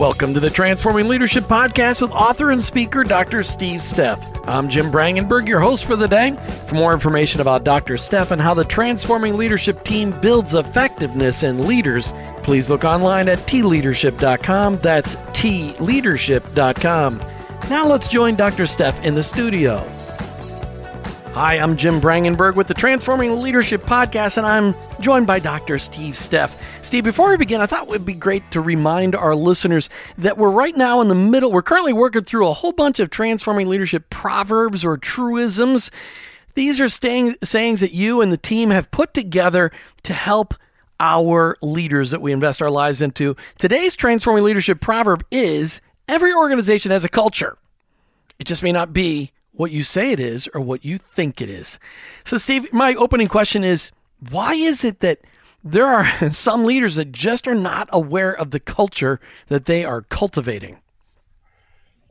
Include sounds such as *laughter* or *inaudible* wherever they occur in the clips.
Welcome to the Transforming Leadership Podcast with author and speaker Dr. Steve Steff. I'm Jim Brangenberg, your host for the day. For more information about Dr. Steff and how the Transforming Leadership team builds effectiveness in leaders, please look online at tleadership.com. That's tleadership.com. Now let's join Dr. Steff in the studio. Hi, I'm Jim Brangenberg with the Transforming Leadership Podcast, and I'm joined by Dr. Steve Steff. Steve, before we begin, I thought it would be great to remind our listeners that we're right now in the middle. We're currently working through a whole bunch of Transforming Leadership proverbs or truisms. These are saying, sayings that you and the team have put together to help our leaders that we invest our lives into. Today's Transforming Leadership proverb is every organization has a culture. It just may not be what you say it is or what you think it is. So, Steve, my opening question is why is it that there are *laughs* some leaders that just are not aware of the culture that they are cultivating?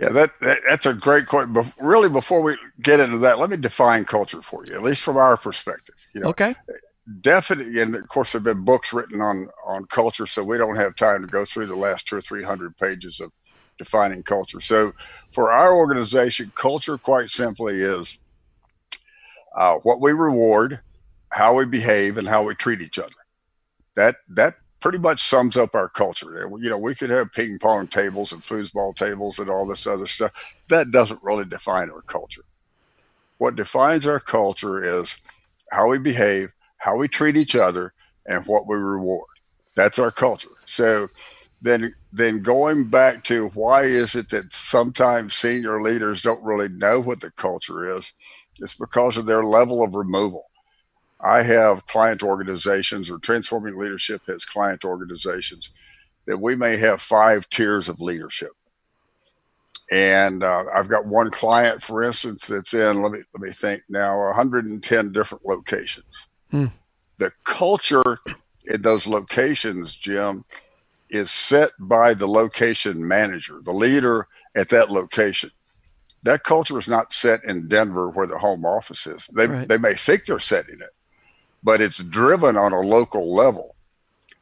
Yeah, that, that that's a great question. But really, before we get into that, let me define culture for you, at least from our perspective. You know, okay. Definitely, and of course, there have been books written on on culture, so we don't have time to go through the last two or three hundred pages of defining culture. So, for our organization, culture quite simply is uh, what we reward, how we behave, and how we treat each other. That that pretty much sums up our culture. You know, we could have ping pong tables and foosball tables and all this other stuff. That doesn't really define our culture. What defines our culture is how we behave, how we treat each other, and what we reward. That's our culture. So then then going back to why is it that sometimes senior leaders don't really know what the culture is it's because of their level of removal. I have client organizations or transforming leadership has client organizations that we may have five tiers of leadership. And uh, i've got one client for instance that's in let me let me think now 110 different locations. Hmm. the culture in those locations jim is set by the location manager, the leader at that location. That culture is not set in Denver where the home office is. They, right. they may think they're setting it, but it's driven on a local level.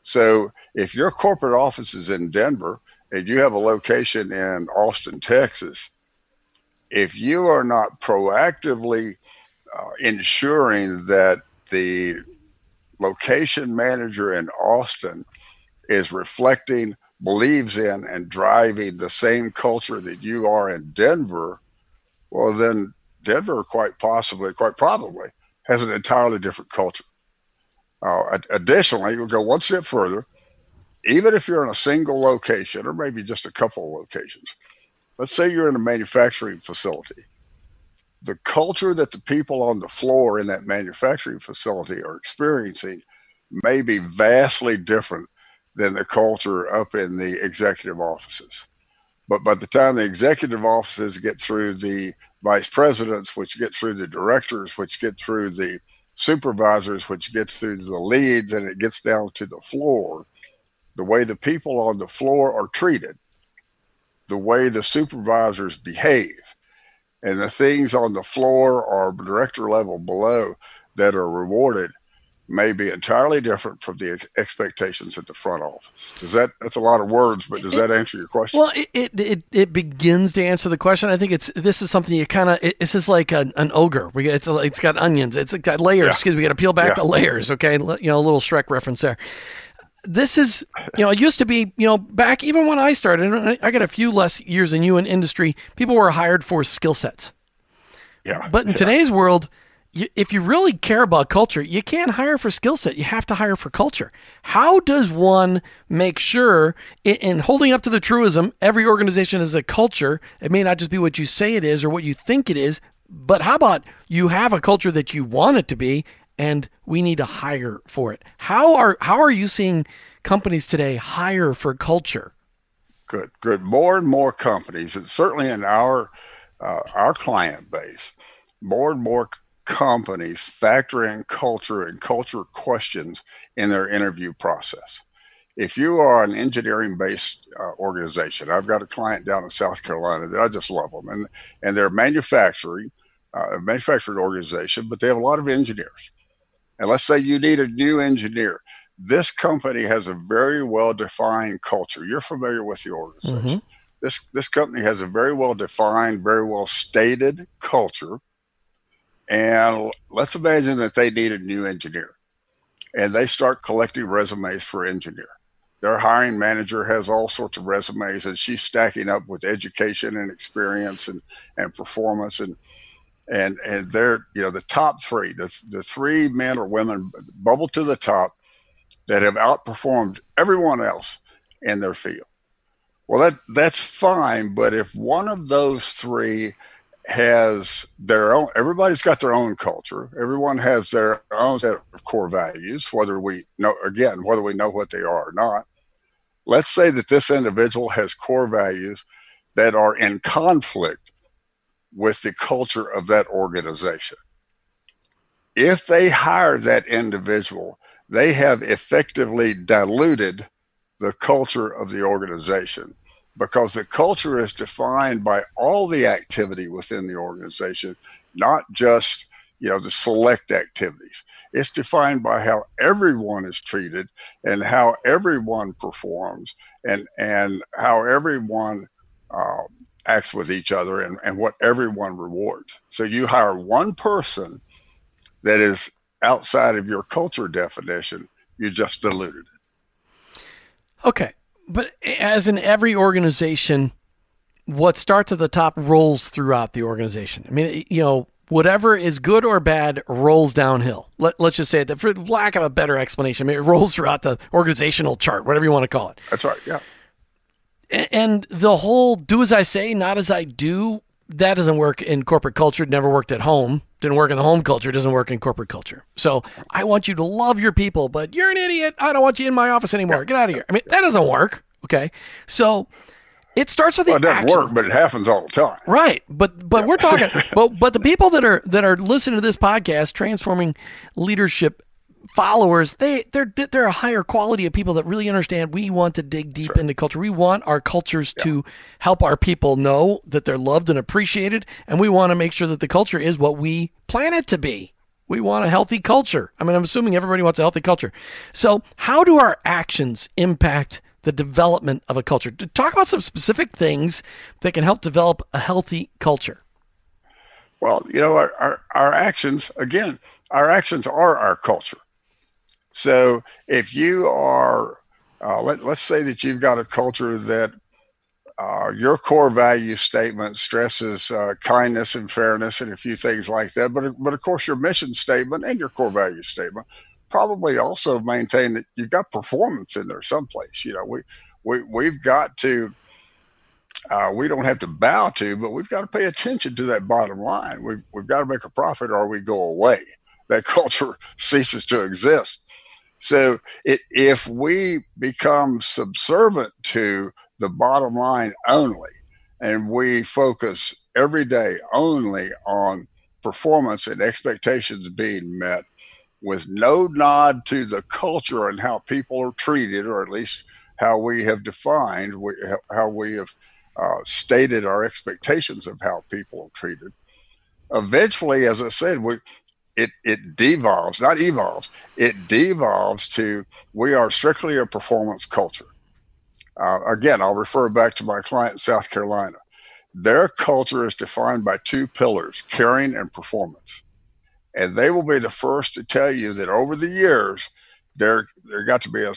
So if your corporate office is in Denver and you have a location in Austin, Texas, if you are not proactively uh, ensuring that the location manager in Austin is reflecting, believes in, and driving the same culture that you are in Denver, well, then Denver quite possibly, quite probably, has an entirely different culture. Uh, additionally, we'll go one step further. Even if you're in a single location, or maybe just a couple of locations, let's say you're in a manufacturing facility. The culture that the people on the floor in that manufacturing facility are experiencing may be vastly different than the culture up in the executive offices. But by the time the executive offices get through the vice presidents, which get through the directors, which get through the supervisors, which gets through the leads, and it gets down to the floor, the way the people on the floor are treated, the way the supervisors behave, and the things on the floor or director level below that are rewarded may be entirely different from the expectations at the front office. Does that that's a lot of words, but does it, that answer your question? Well, it, it, it it begins to answer the question. I think it's this is something you kind of it, this is like an, an ogre. We it's a, it's got onions. It's got layers. Yeah. Excuse me. We got to peel back yeah. the layers. Okay, you know, a little Shrek reference there. This is, you know, it used to be, you know, back even when I started, I got a few less years than you in industry, people were hired for skill sets. Yeah. But in yeah. today's world, if you really care about culture, you can't hire for skill set. You have to hire for culture. How does one make sure, in, holding up to the truism, every organization is a culture? It may not just be what you say it is or what you think it is, but how about you have a culture that you want it to be, and we need to hire for it? How are how are you seeing companies today hire for culture? Good, good. More and more companies, and certainly in our uh, our client base, more and more companies factor in culture and culture questions in their interview process. If you are an engineering based uh, organization, I've got a client down in South Carolina that I just love them, and, and they're manufacturing, uh, a manufacturing organization, but they have a lot of engineers. And let's say you need a new engineer. this company has a very well defined culture. You're familiar with the organization. Mm-hmm. This this company has a very well defined, very well stated culture. And let's imagine that they need a new engineer. And they start collecting resumes for engineer. Their hiring manager has all sorts of resumes and she's stacking up with education and experience and, and performance. And and and they're you know the top three the, the three men or women bubble to the top that have outperformed everyone else in their field. Well that that's fine. But if one of those three has their own everybody's got their own culture. Everyone has their own set of core values whether we know again whether we know what they are or not. Let's say that this individual has core values that are in conflict with the culture of that organization. If they hire that individual they have effectively diluted the culture of the organization because the culture is defined by all the activity within the organization, not just you know the select activities. It's defined by how everyone is treated and how everyone performs and and how everyone uh, acts with each other and, and what everyone rewards. So you hire one person that is outside of your culture definition, you just diluted it. Okay. But as in every organization, what starts at the top rolls throughout the organization. I mean, you know, whatever is good or bad rolls downhill. Let, us just say that for lack of a better explanation, I mean, it rolls throughout the organizational chart, whatever you want to call it. That's right. Yeah. And the whole do as I say, not as I do, that doesn't work in corporate culture. It never worked at home. Didn't work in the home culture. Doesn't work in corporate culture. So I want you to love your people, but you're an idiot. I don't want you in my office anymore. Get out of here. I mean, that doesn't work. Okay. So it starts with the well, it doesn't action. work, but it happens all the time. Right. But but yeah. we're talking *laughs* but but the people that are that are listening to this podcast, transforming leadership followers, they they're they're a higher quality of people that really understand we want to dig deep sure. into culture. We want our cultures yeah. to help our people know that they're loved and appreciated, and we want to make sure that the culture is what we plan it to be. We want a healthy culture. I mean, I'm assuming everybody wants a healthy culture. So, how do our actions impact the development of a culture? Talk about some specific things that can help develop a healthy culture. Well, you know, our, our, our actions, again, our actions are our culture. So if you are, uh, let, let's say that you've got a culture that uh, your core value statement stresses uh, kindness and fairness and a few things like that. But, but of course, your mission statement and your core value statement probably also maintain that you've got performance in there someplace. You know, we, we, we've got to, uh, we don't have to bow to, but we've got to pay attention to that bottom line. We've, we've got to make a profit or we go away. That *laughs* culture ceases to exist. So it, if we become subservient to the bottom line only, and we focus every day only on performance and expectations being met with no nod to the culture and how people are treated, or at least how we have defined, how we have uh, stated our expectations of how people are treated. Eventually, as I said, we, it it devolves, not evolves. It devolves to we are strictly a performance culture. Uh, again, I'll refer back to my client in South Carolina. Their culture is defined by two pillars: caring and performance. And they will be the first to tell you that over the years, there there got to be a,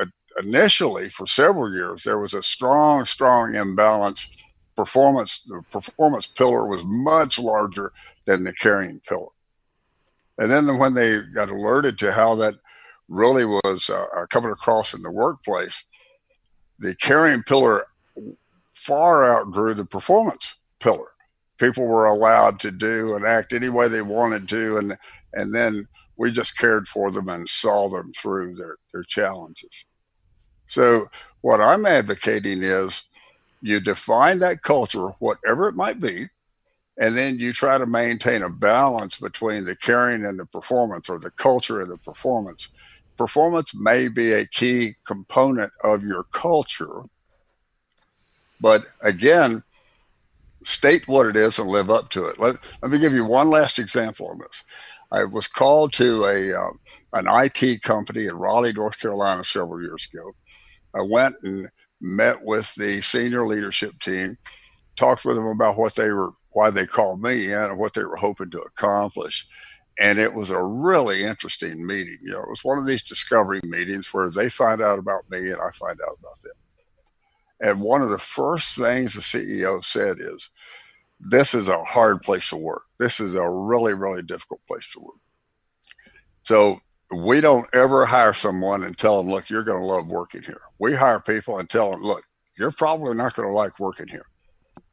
a initially for several years there was a strong, strong imbalance. Performance the performance pillar was much larger than the caring pillar. And then when they got alerted to how that really was uh, uh, coming across in the workplace, the caring pillar far outgrew the performance pillar. People were allowed to do and act any way they wanted to, and and then we just cared for them and saw them through their, their challenges. So what I'm advocating is you define that culture, whatever it might be, and then you try to maintain a balance between the caring and the performance or the culture and the performance. Performance may be a key component of your culture but again state what it is and live up to it. Let, let me give you one last example on this. I was called to a uh, an IT company in Raleigh, North Carolina, several years ago. I went and met with the senior leadership team, talked with them about what they were, why they called me in, and what they were hoping to accomplish. And it was a really interesting meeting. You know, it was one of these discovery meetings where they find out about me and I find out about them. And one of the first things the CEO said is, this is a hard place to work. This is a really, really difficult place to work. So we don't ever hire someone and tell them, look, you're going to love working here. We hire people and tell them, look, you're probably not going to like working here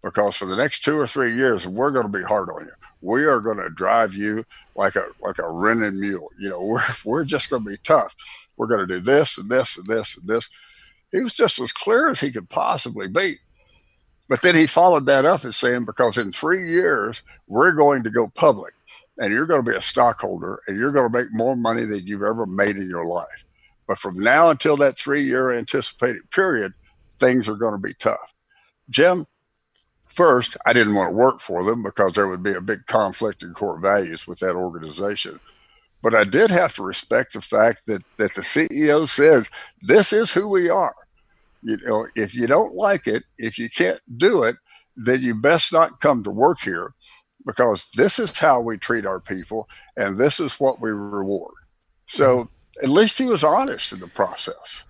because for the next two or three years, we're going to be hard on you. We are going to drive you like a like a rented mule. You know, *laughs* we're we're just going to be tough. We're going to do this and this and this and this. He was just as clear as he could possibly be. But then he followed that up as saying, because in three years, we're going to go public and you're going to be a stockholder and you're going to make more money than you've ever made in your life. But from now until that three year anticipated period, things are going to be tough. Jim, first, I didn't want to work for them because there would be a big conflict in core values with that organization. But I did have to respect the fact that, that the CEO says, this is who we are. You know, if you don't like it, if you can't do it, then you best not come to work here because this is how we treat our people and this is what we reward. So mm-hmm. at least he was honest in the process.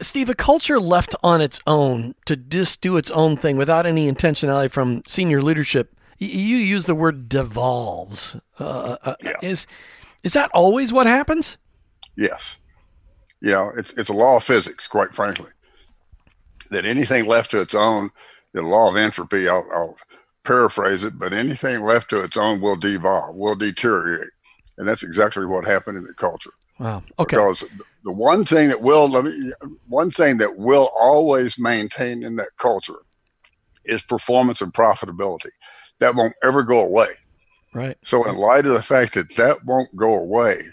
Steve, a culture left on its own to just do its own thing without any intentionality from senior leadership, you use the word devolves. Uh, uh, yeah. Is is that always what happens? Yes. You know, it's it's a law of physics, quite frankly that anything left to its own, the law of entropy, I'll, I'll paraphrase it, but anything left to its own will devolve, will deteriorate. And that's exactly what happened in the culture. Wow. Okay. Because the one thing that will, let me, one thing that will always maintain in that culture is performance and profitability. That won't ever go away. Right. So, in light of the fact that that won't go away,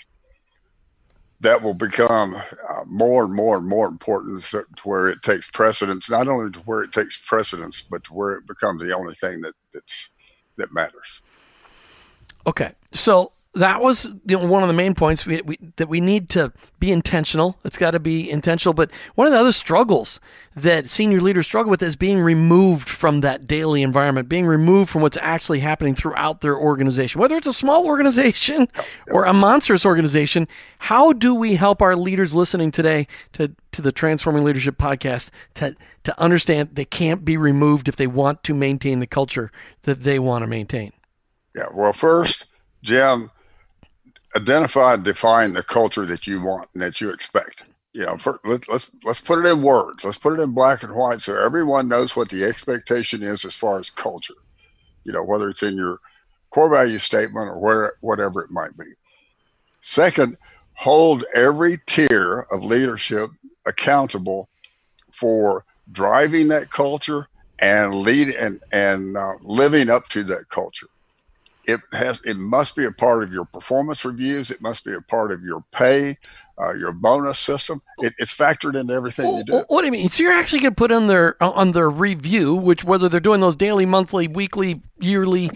that will become uh, more and more and more important to where it takes precedence, not only to where it takes precedence, but to where it becomes the only thing that that's that matters. Okay, so that was you know, one of the main points we, we, that we need to be intentional. It's got to be intentional. But one of the other struggles that senior leaders struggle with is being removed from that daily environment, being removed from what's actually happening throughout their organization, whether it's a small organization or a monstrous organization. How do we help our leaders listening today to, to the Transforming Leadership podcast to, to understand they can't be removed if they want to maintain the culture that they want to maintain? Yeah. Well, first, Jim, identify and define the culture that you want and that you expect. You know, for, let, let's let's put it in words. Let's put it in black and white so everyone knows what the expectation is as far as culture. You know, whether it's in your core value statement or where whatever it might be. Second, hold every tier of leadership accountable for driving that culture and lead and and uh, living up to that culture it has it must be a part of your performance reviews it must be a part of your pay uh, your bonus system it, it's factored into everything you do what do you mean so you're actually going to put on their on their review which whether they're doing those daily monthly weekly yearly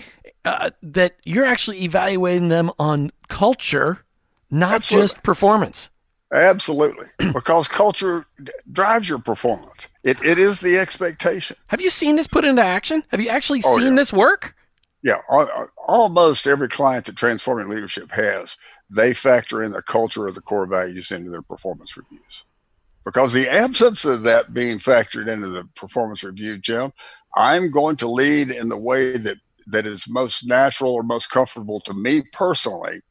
uh, that you're actually evaluating them on culture not Absolutely. just performance Absolutely, *clears throat* because culture drives your performance. It, it is the expectation. Have you seen this put into action? Have you actually oh, seen yeah. this work? Yeah, almost every client that Transforming Leadership has, they factor in the culture of the core values into their performance reviews. Because the absence of that being factored into the performance review, Jim, I'm going to lead in the way that that is most natural or most comfortable to me personally,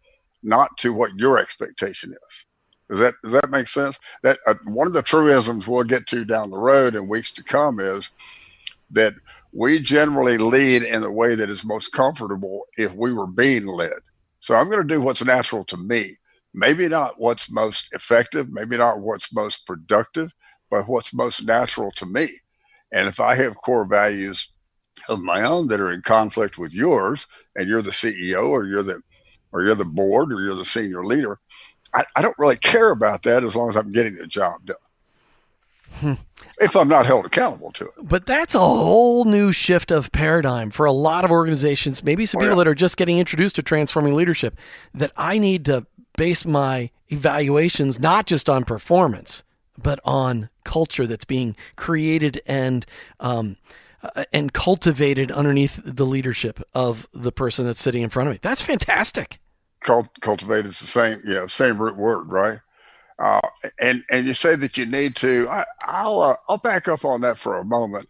not to what your expectation is. Does that does that make sense? That uh, one of the truisms we'll get to down the road in weeks to come is that we generally lead in the way that is most comfortable if we were being led. So I'm going to do what's natural to me. Maybe not what's most effective, maybe not what's most productive, but what's most natural to me. And if I have core values of my own that are in conflict with yours, and you're the CEO or you're the or you're the board or you're the senior leader, I, I don't really care about that as long as I'm getting the job done. *laughs* If I'm not held accountable to it. But that's a whole new shift of paradigm for a lot of organizations, maybe some oh, people yeah. that are just getting introduced to transforming leadership, that I need to base my evaluations not just on performance, but on culture that's being created and um, uh, and cultivated underneath the leadership of the person that's sitting in front of me. That's fantastic. Cult- cultivated is the same, yeah, same root word, right? Uh, and and you say that you need to. I, will uh, I'll back up on that for a moment.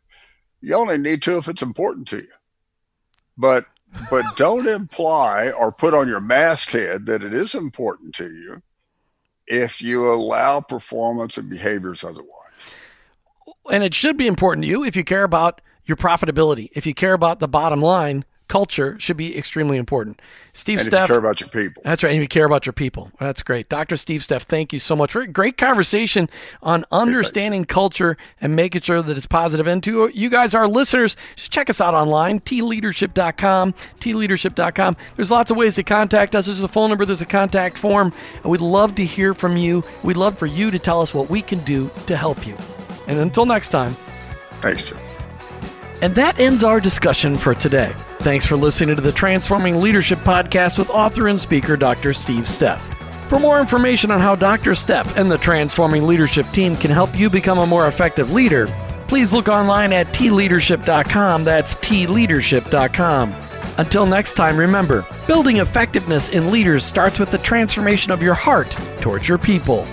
You only need to if it's important to you, but but *laughs* don't imply or put on your masthead that it is important to you if you allow performance and behaviors otherwise. And it should be important to you if you care about your profitability, if you care about the bottom line, culture should be extremely important. Steve and Steff, care about your people. That's right. And you care about your people. That's great. Dr. Steve Steff, thank you so much. for a great conversation on understanding culture and making sure that it's positive. And to you guys, our listeners, just check us out online, tleadership.com, tleadership.com. There's lots of ways to contact us. There's a phone number, there's a contact form. And we'd love to hear from you. We'd love for you to tell us what we can do to help you. And until next time. Thanks, Jim. And that ends our discussion for today. Thanks for listening to the Transforming Leadership Podcast with author and speaker Dr. Steve Steff. For more information on how Dr. Steff and the Transforming Leadership team can help you become a more effective leader, please look online at tleadership.com. That's tleadership.com. Until next time, remember building effectiveness in leaders starts with the transformation of your heart towards your people.